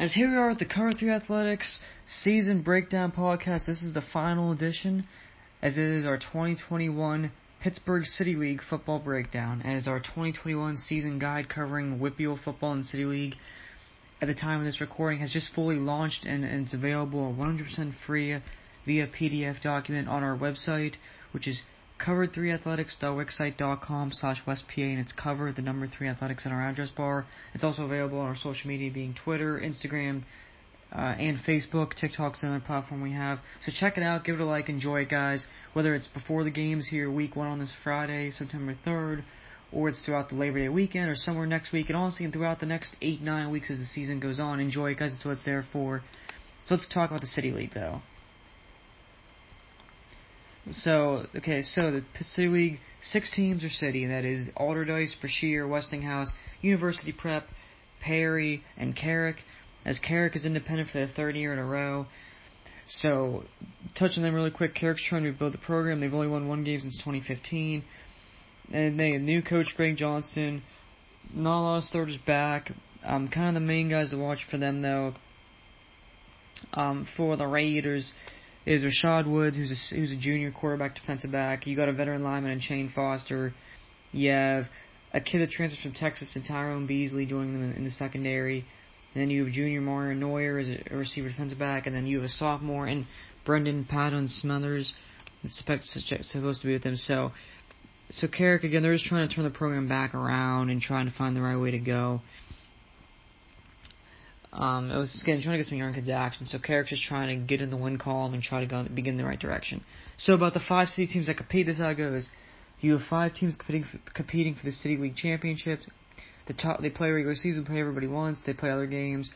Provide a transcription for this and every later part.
As here we are at the Cover 3 Athletics Season Breakdown Podcast. This is the final edition, as it is our 2021 Pittsburgh City League football breakdown, as our 2021 season guide covering WPIAL football and City League at the time of this recording has just fully launched and, and it's available 100% free via PDF document on our website, which is cover3athletics.wixsite.com slash westpa, and it's covered the number 3 athletics in our address bar. It's also available on our social media being Twitter, Instagram, uh, and Facebook. TikTok's another platform we have. So check it out, give it a like, enjoy it, guys. Whether it's before the games here, week one on this Friday, September 3rd, or it's throughout the Labor Day weekend, or somewhere next week, and honestly, and throughout the next eight, nine weeks as the season goes on. Enjoy it, guys. It's what it's there for. So let's talk about the City League, though. So, okay, so the City League, six teams are city, and that is Allderdice, Brashear, Westinghouse, University Prep, Perry, and Carrick, as Carrick is independent for the third year in a row. So, touching them really quick, Carrick's trying to rebuild the program. They've only won one game since 2015. And they have new coach Greg Johnston. Not a lot of starters back. Um, kind of the main guys to watch for them, though. Um, for the Raiders, is Rashad Woods, who's a, who's a junior quarterback defensive back. You got a veteran lineman in Shane Foster. You have a kid that transfers from Texas and Tyrone Beasley joining them in, in the secondary. And then you have junior Mario Neuer as a, a receiver defensive back, and then you have a sophomore and Brendan Patton Smothers that's supposed to be with them. So, so Carrick again, they're just trying to turn the program back around and trying to find the right way to go. Um, it was getting, trying to get some young kids action, so Carrick's just trying to get in the win column and try to go begin the right direction. So about the five city teams that compete, this is how it goes. You have five teams competing for, competing for the city league championships. The top they play regular season play everybody once. They play other games.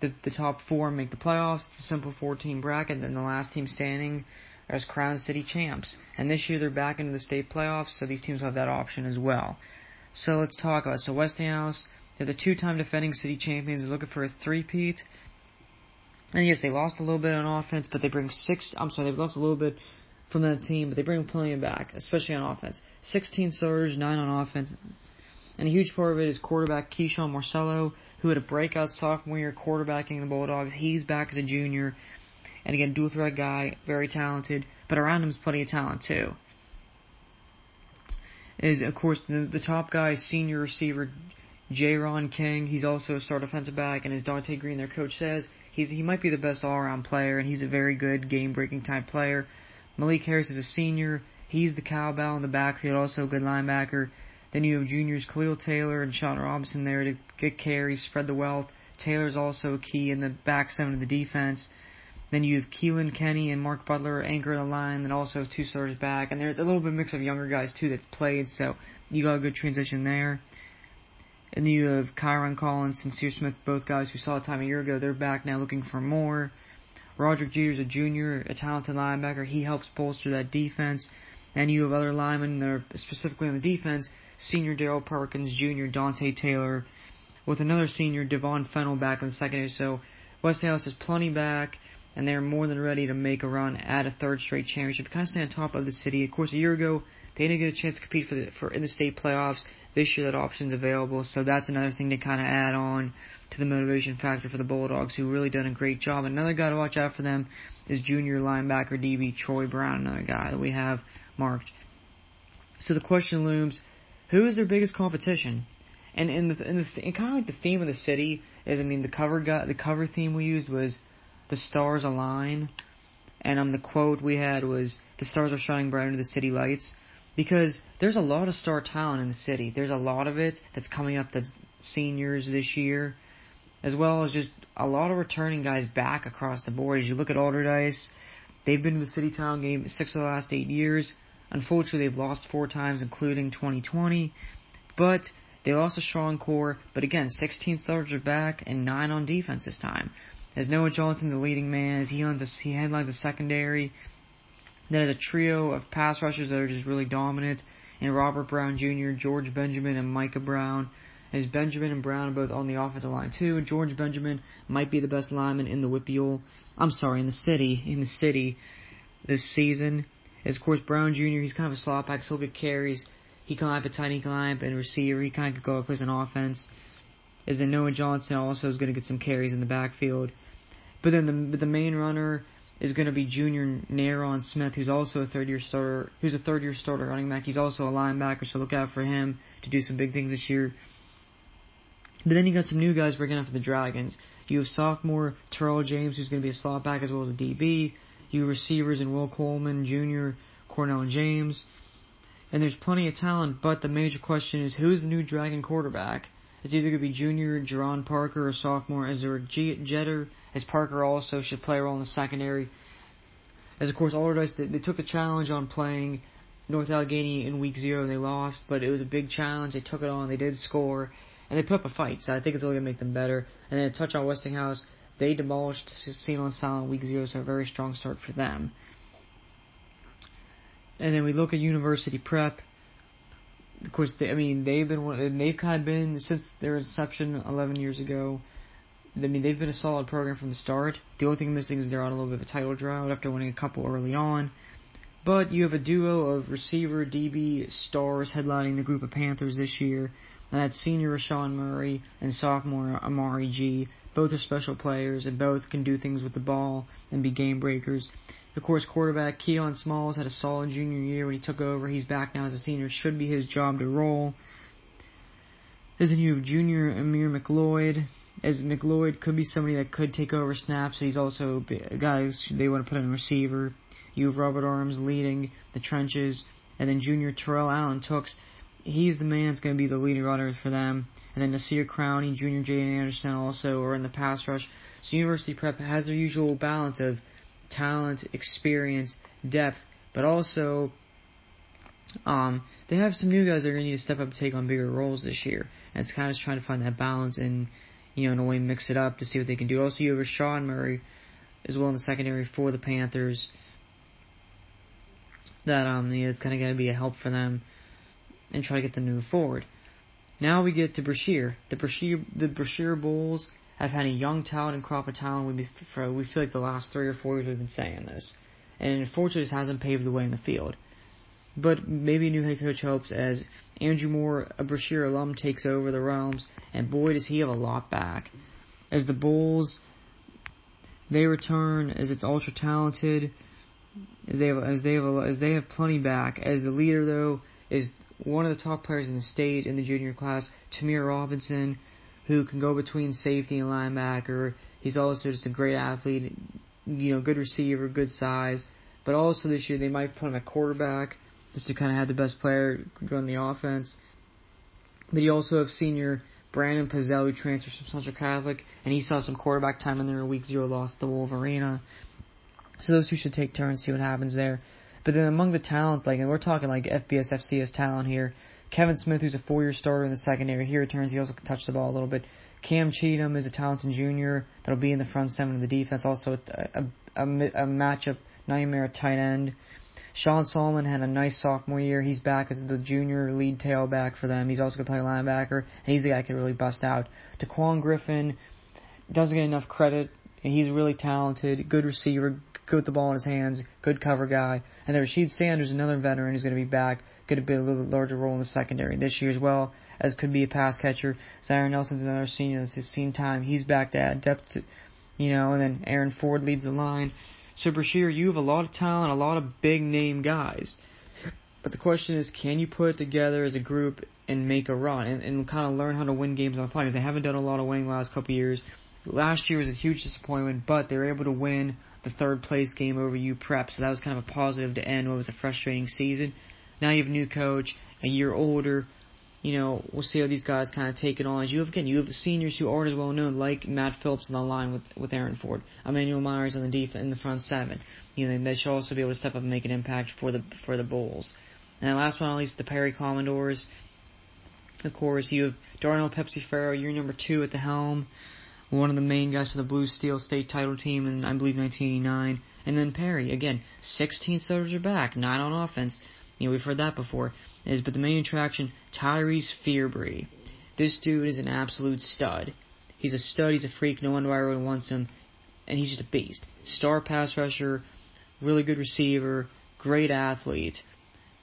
The the top four make the playoffs. It's a simple four team bracket, and then the last team standing as crown city champs. And this year they're back into the state playoffs, so these teams have that option as well. So let's talk about. So Westinghouse they're the two-time defending city champions. They're looking for a three-peat. And yes, they lost a little bit on offense, but they bring six. I'm sorry, they've lost a little bit from that team, but they bring plenty back, especially on offense. 16 starters, nine on offense, and a huge part of it is quarterback Keyshawn Morsillo, who had a breakout sophomore year quarterbacking the Bulldogs. He's back as a junior, and again, dual threat guy, very talented. But around him is plenty of talent too. Is of course the, the top guy, senior receiver J-Ron King, he's also a star defensive back, and as Dante Green, their coach, says, he's he might be the best all-around player, and he's a very good game-breaking type player. Malik Harris is a senior. He's the cowbell in the backfield, also a good linebacker. Then you have juniors Khalil Taylor and Sean Robinson there to get carries, spread the wealth. Taylor's also key in the back seven of the defense. Then you have Keelan Kenny and Mark Butler anchor the line, and also two starters back. And there's a little bit mix of younger guys too that played, so you got a good transition there. And then you have Kyron Collins and Sear Smith, both guys who saw time a year ago. They're back now looking for more. Roderick Jeter's a junior, a talented linebacker. He helps bolster that defense. And you have other linemen that are specifically on the defense. Senior Daryl Perkins, junior Dante Taylor, with another senior Devon Fennell back in the secondary. So Westinghouse has plenty back, and they're more than ready to make a run at a third straight championship. Kind of stay on top of the city. Of course, a year ago they didn't get a chance to compete for the for in the state playoffs. This year that option's available, so that's another thing to kind of add on to the motivation factor for the Bulldogs, who really done a great job. Another guy to watch out for them is junior linebacker DB Troy Brown, another guy that we have marked. So the question looms: Who is their biggest competition? And in the in the and kind of like the theme of the city is, I mean, the cover got the cover theme we used was the stars align, and um the quote we had was the stars are shining bright under the city lights because there's a lot of star talent in the city. There's a lot of it that's coming up that's seniors this year, as well as just a lot of returning guys back across the board. As you look at Allderdice, they've been to the City Town game six of the last eight years. Unfortunately, they've lost four times, including 2020, but they lost a strong core. But again, 16 starters are back and nine on defense this time. As Noah Johnson's a leading man, as he, a, he headlines a secondary, then as a trio of pass rushers that are just really dominant, and Robert Brown Jr., George Benjamin, and Micah Brown. As Benjamin and Brown are both on the offensive line too. George Benjamin might be the best lineman in the WPIAL. I'm sorry, in the city, in the city this season. As of course Brown Jr. He's kind of a slot back, so he'll get carries. He can line up a line up and receiver. He kind of could go up as an offense. is that Noah Johnson also is going to get some carries in the backfield. But then the the main runner is going to be junior Nairon Smith, who's also a third year starter, who's a third year starter running back. He's also a linebacker, so look out for him to do some big things this year. But then you got some new guys breaking out for the Dragons. You have sophomore Terrell James, who's going to be a slot back as well as a DB. You receivers in Will Coleman, Jr., Cornell and James. And there's plenty of talent, but the major question is who's the new Dragon quarterback? It's either going to be junior Jerron Parker or sophomore Ezra Jeter, as Parker also should play a role in the secondary. As of course, Allderdice, they, they took a challenge on playing North Allegheny in week zero and they lost, but it was a big challenge. They took it on, they did score, and they put up a fight, so I think it's only going to make them better. And then a touch on Westinghouse, they demolished St. Louis Silent week zero, so a very strong start for them. And then we look at University Prep of course, they, I mean, they've been one. they've kind of been since their inception 11 years ago. I mean, they've been a solid program from the start. The only thing missing is they're on a little bit of a title drought after winning a couple early on. But you have a duo of receiver DB stars headlining the group of Panthers this year. And that's senior Rashan Murray and sophomore Amari G. Both are special players and both can do things with the ball and be game breakers. Of course, quarterback Keon Smalls had a solid junior year when he took over. He's back now as a senior. Should be his job to roll. Then you junior Amir McLeod. As McLeod could be somebody that could take over snaps, he's also a guy they want to put in receiver. You have Robert Arms leading the trenches, and then junior Terrell Allen Tooks. He's the man that's going to be the leading runner for them. And then Nasir Crowning, junior Jaden Anderson also are in the pass rush. So University Prep has their usual balance of talent, experience, depth, but also um, they have some new guys that are going to need to step up and take on bigger roles this year. And it's kind of just trying to find that balance and, you know, in a way mix it up to see what they can do. Also, you have Sean Murray as well in the secondary for the Panthers. That um, yeah, it's kind of going to be a help for them and try to get them to move forward. Now we get to Brashear. The Brashear, the Brashear Bulls have had a young talent and crop of talent. We for we feel like the last three or four years we've been saying this, and unfortunately, this hasn't paved the way in the field. But maybe a new head coach helps as Andrew Moore, a Brashear alum, takes over the realms, and boy does he have a lot back. As the Bulls, they return as it's ultra talented, as they have as they have as they have plenty back. As the leader though is one of the top players in the state in the junior class, TaMere Robinson, who can go between safety and linebacker. He's also just a great athlete, you know, good receiver, good size. But also this year they might put him at quarterback just to kind of have the best player run the offense. But you also have senior Brandon Pizzell who transfers from Central Catholic, and he saw some quarterback time in their week zero loss to Wolverina. So those two should take turns, see what happens there. But then among the talent, like, and we're talking like FBS, FCS talent here. Kevin Smith, who's a four-year starter in the secondary, he returns. He also can touch the ball a little bit. Cam Cheatham is a talented junior that'll be in the front seven of the defense. Also a, a, a, a matchup nightmare at tight end. Sean Solomon had a nice sophomore year. He's back as the junior lead tailback for them. He's also going to play linebacker, and he's the guy that can really bust out. Daquan Griffin doesn't get enough credit, he's really talented, good receiver, good with the ball in his hands, good cover guy. And then Rashid Sanders, another veteran who's going to be back, going to be a little bit larger role in the secondary this year as well, as could be a pass catcher. Zion Nelson's another senior. This is seen time. He's back to add depth, to, you know, and then Aaron Ford leads the line. So Brashear, you have a lot of talent, a lot of big name guys. But the question is, can you put it together as a group and make a run and, and kind of learn how to win games on the fly? Because they haven't done a lot of winning the last couple years. Last year was a huge disappointment, but they were able to win the third place game over U Prep, so that was kind of a positive to end what was a frustrating season. Now you have a new coach, a year older. You know, we'll see how these guys kind of take it on. As you have again, you have the seniors who aren't as well known, like Matt Phillips on the line with with Aaron Ford, Emmanuel Myers on the defense in the front seven. You know, they should also be able to step up and make an impact for the for the Bulls. And last but not least, the Perry Commodores. Of course, you have Darnell Pepsi Farrow, you're number two at the helm one of the main guys for the Blue Steel State title team in, I believe, 1989. And then Perry, again, 16 starters are back, 9 on offense. You know, we've heard that before. Is But the main attraction, Tyreese Fearbry. This dude is an absolute stud. He's a stud, he's a freak, no wonder everyone wants him. And he's just a beast. Star pass rusher, really good receiver, great athlete.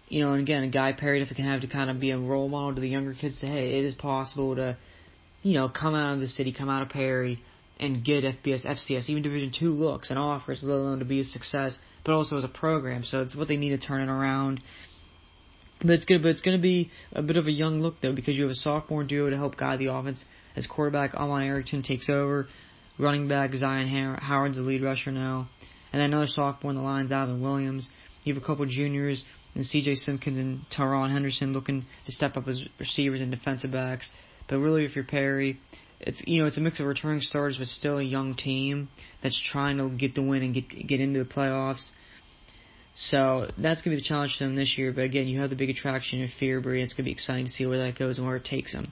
You know, and again, a guy Perry if it can have to kind of be a role model to the younger kids, say, hey, it is possible to you know, come out of the city, come out of Perry, and get FBS, FCS, even Division two looks and offers, let alone to be a success, but also as a program. So it's what they need to turn it around. But it's good. But it's going to be a bit of a young look though, because you have a sophomore duo to help guide the offense as quarterback Amon Erickson takes over, running back Zion Howard's the lead rusher now, and then another sophomore in the lines, Alvin Williams. You have a couple juniors and C.J. Simpkins and Teron Henderson looking to step up as receivers and defensive backs. But really, if you're Perry, it's you know it's a mix of returning starters but still a young team that's trying to get the win and get get into the playoffs. So that's gonna be the challenge to them this year. But again, you have the big attraction of Fearbry. It's gonna be exciting to see where that goes and where it takes them.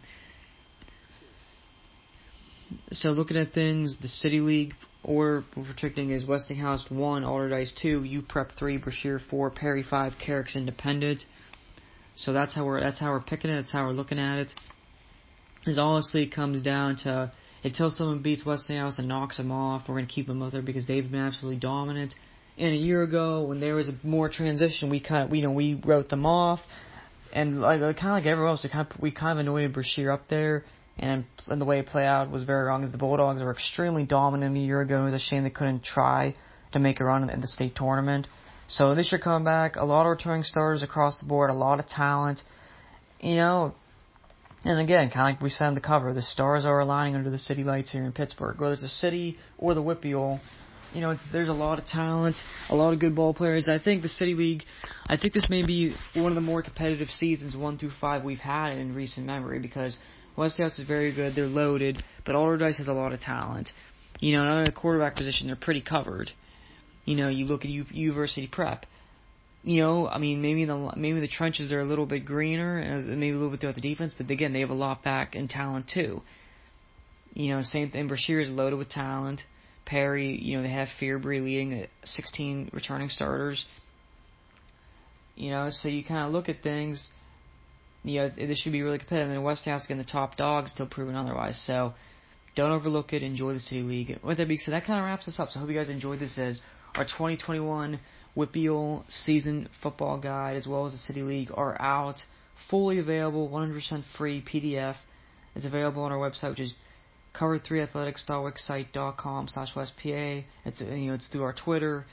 So looking at things, the City League order we're predicting is Westinghouse one, Allderdice two, U Prep three, Brashear four, Perry five, Carrick's Independent. So that's how we're that's how we're picking it. That's how we're looking at it is honestly comes down to until someone beats Westinghouse and knocks them off, we're going to keep them up there because they've been absolutely dominant. And a year ago, when there was more transition, we kind of, you know, we wrote them off, and like uh, kind of like everyone else, we kind of we kind of anointed Brashear up there, and and the way it played out was very wrong. As the Bulldogs were extremely dominant a year ago, it was a shame they couldn't try to make a run in the state tournament. So this year coming back, a lot of returning starters across the board, a lot of talent. You know, and again, kind of like we said on the cover, the stars are aligning under the city lights here in Pittsburgh. Whether it's the city or the WPIAL, you know, there's a lot of talent, a lot of good ball players. I think the City League, I think this may be one of the more competitive seasons, one through five, we've had in recent memory because Westinghouse is very good, they're loaded, but Allderdice has a lot of talent. You know, in the quarterback position, they're pretty covered. You know, you look at U- University Prep you know, I mean, maybe the maybe the trenches are a little bit greener, and maybe a little bit throughout the defense, but again, they have a lot back in talent too. You know, same thing. Brashear is loaded with talent. Perry, you know, they have Fearbry leading 16 returning starters. You know, so you kind of look at things. You know, this should be really competitive. And Westinghouse getting the top dog, still proven otherwise. So don't overlook it. Enjoy the City League. With that being said, that kind of wraps us up. So I hope you guys enjoyed this as our 2021 WPIAL season football guide as well as the City League are out, fully available, 100% free PDF. It's available on our website, which is cover3athletics.wixsite.com slash westpa. It's you know it's through our Twitter,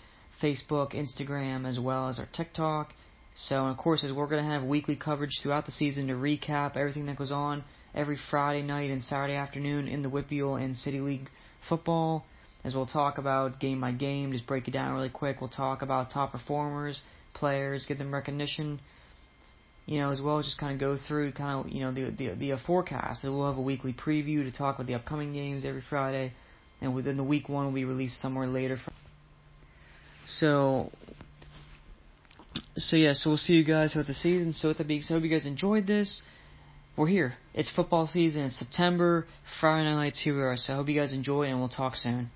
Facebook, Instagram, as well as our TikTok. So, and of course, we're going to have weekly coverage throughout the season to recap everything that goes on every Friday night and Saturday afternoon in the WPIAL and City League football as we'll talk about game by game, just break it down really quick. We'll talk about top performers, players, give them recognition, you know, as well as just kind of go through kind of, you know, the the, the uh, forecast. And we'll have a weekly preview to talk about the upcoming games every Friday, and within the week one will be released somewhere later. So, so yeah, so we'll see you guys throughout the season. So with that being said, I hope you guys enjoyed this. We're here. It's football season. It's September. Friday night lights here we are. So I hope you guys enjoy, and we'll talk soon.